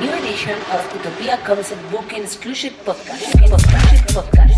new edition of Utopia Concept Booking Exclusive. Podcast. Podcast.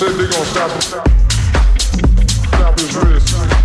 Said they gon' stop him, stop his wrist.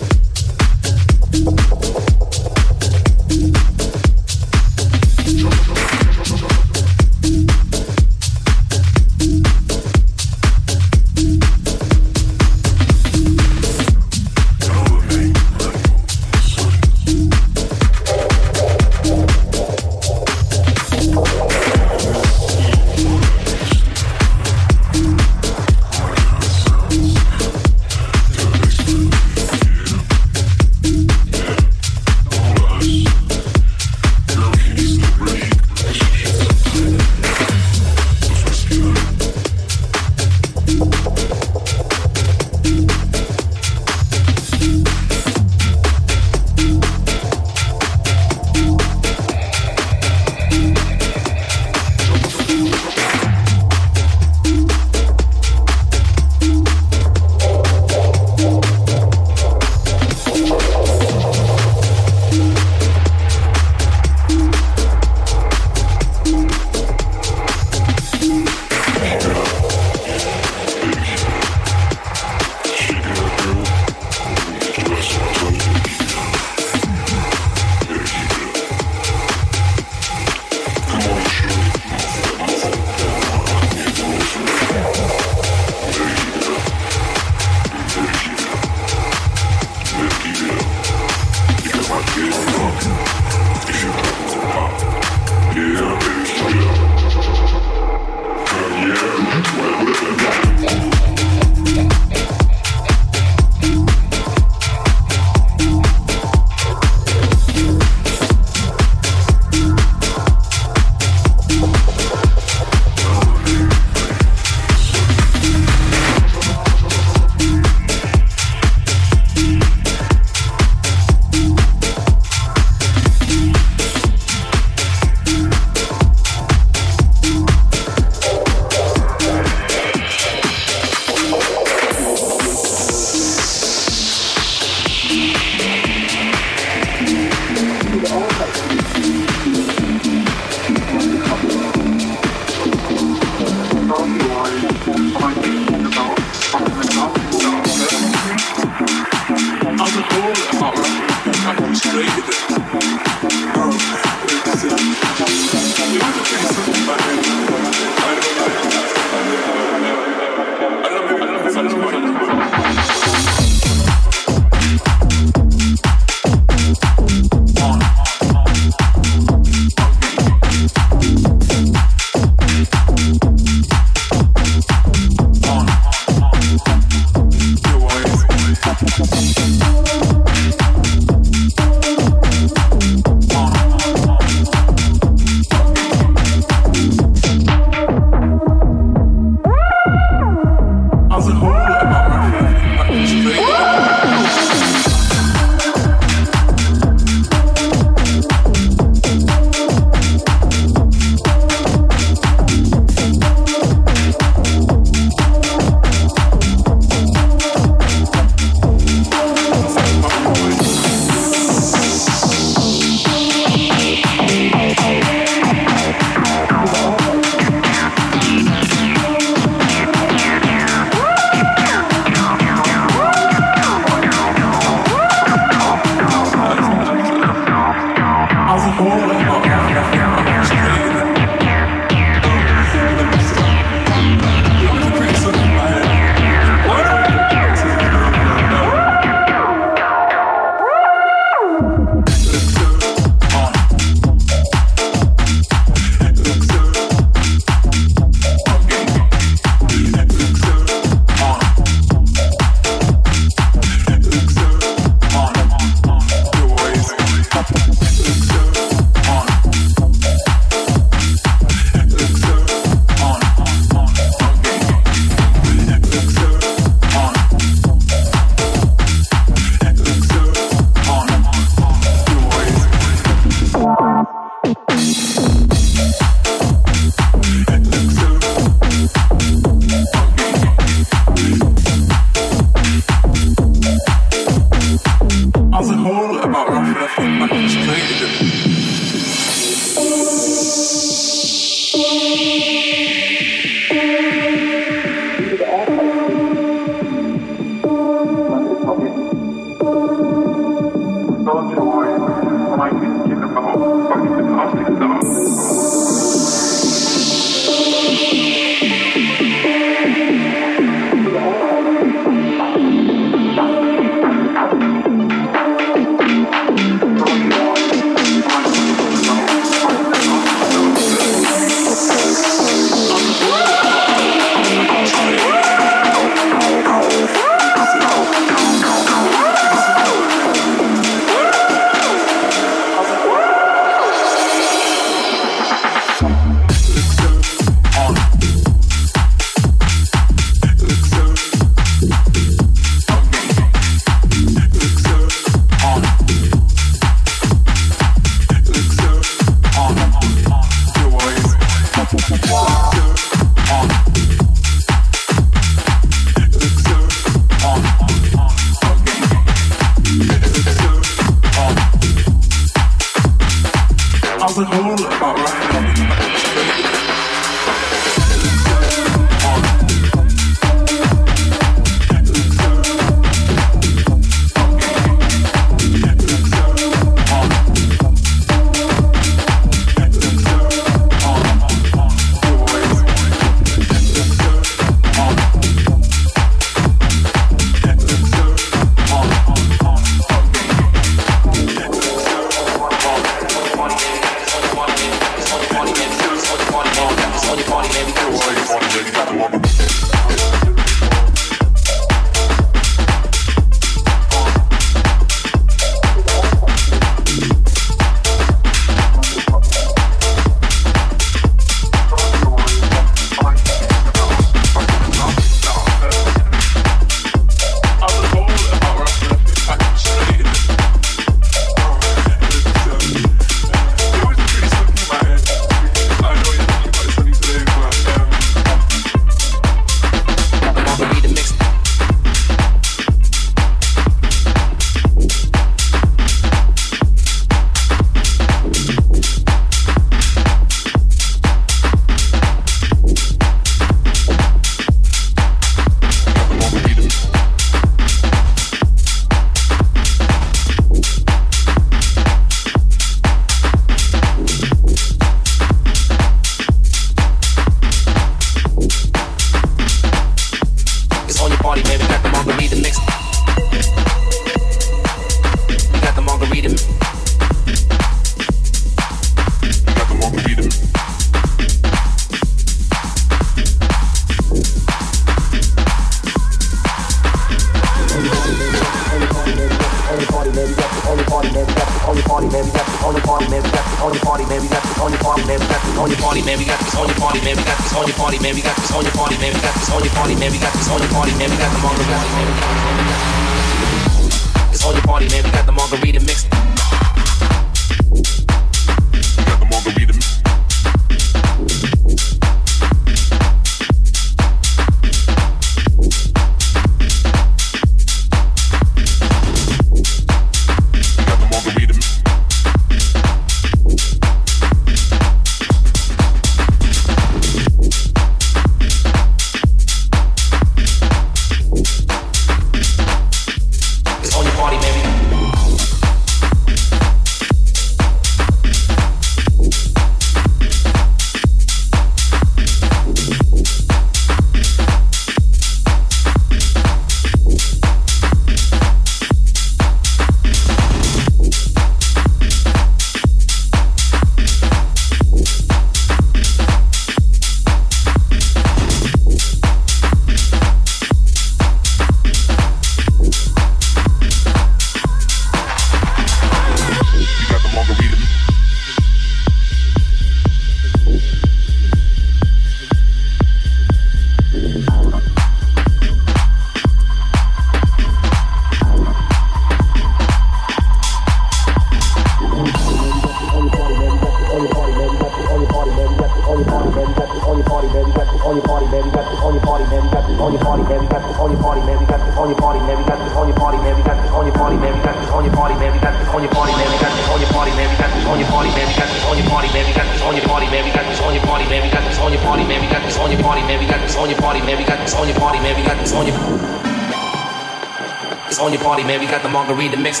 margarita mix.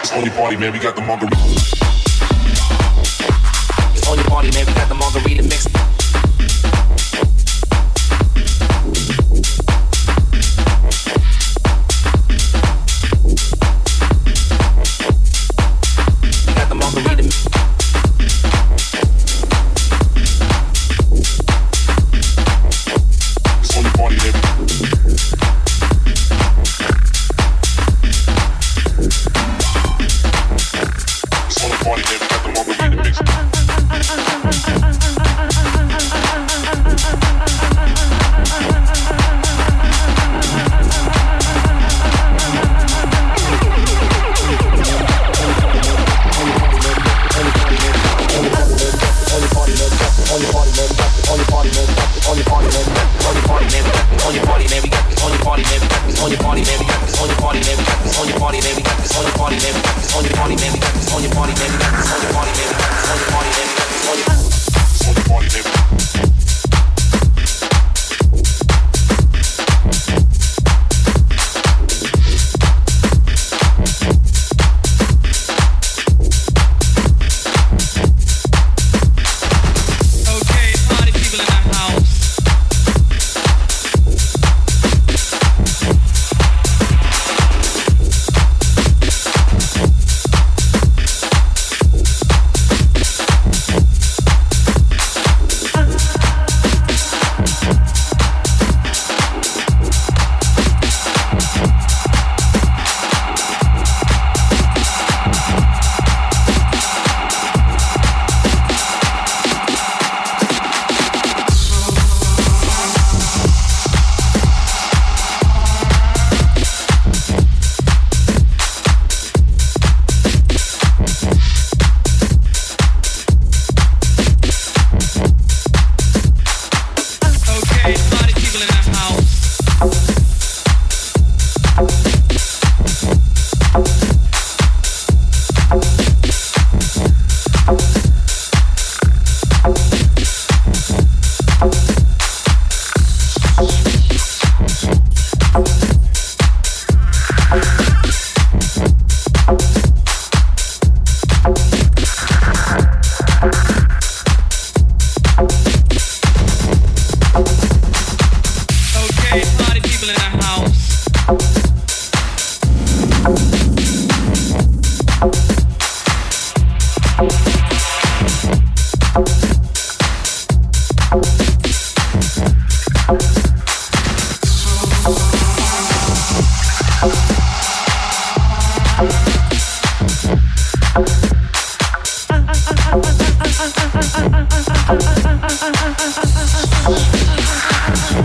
It's only party, man. We got the margarita. Thank you.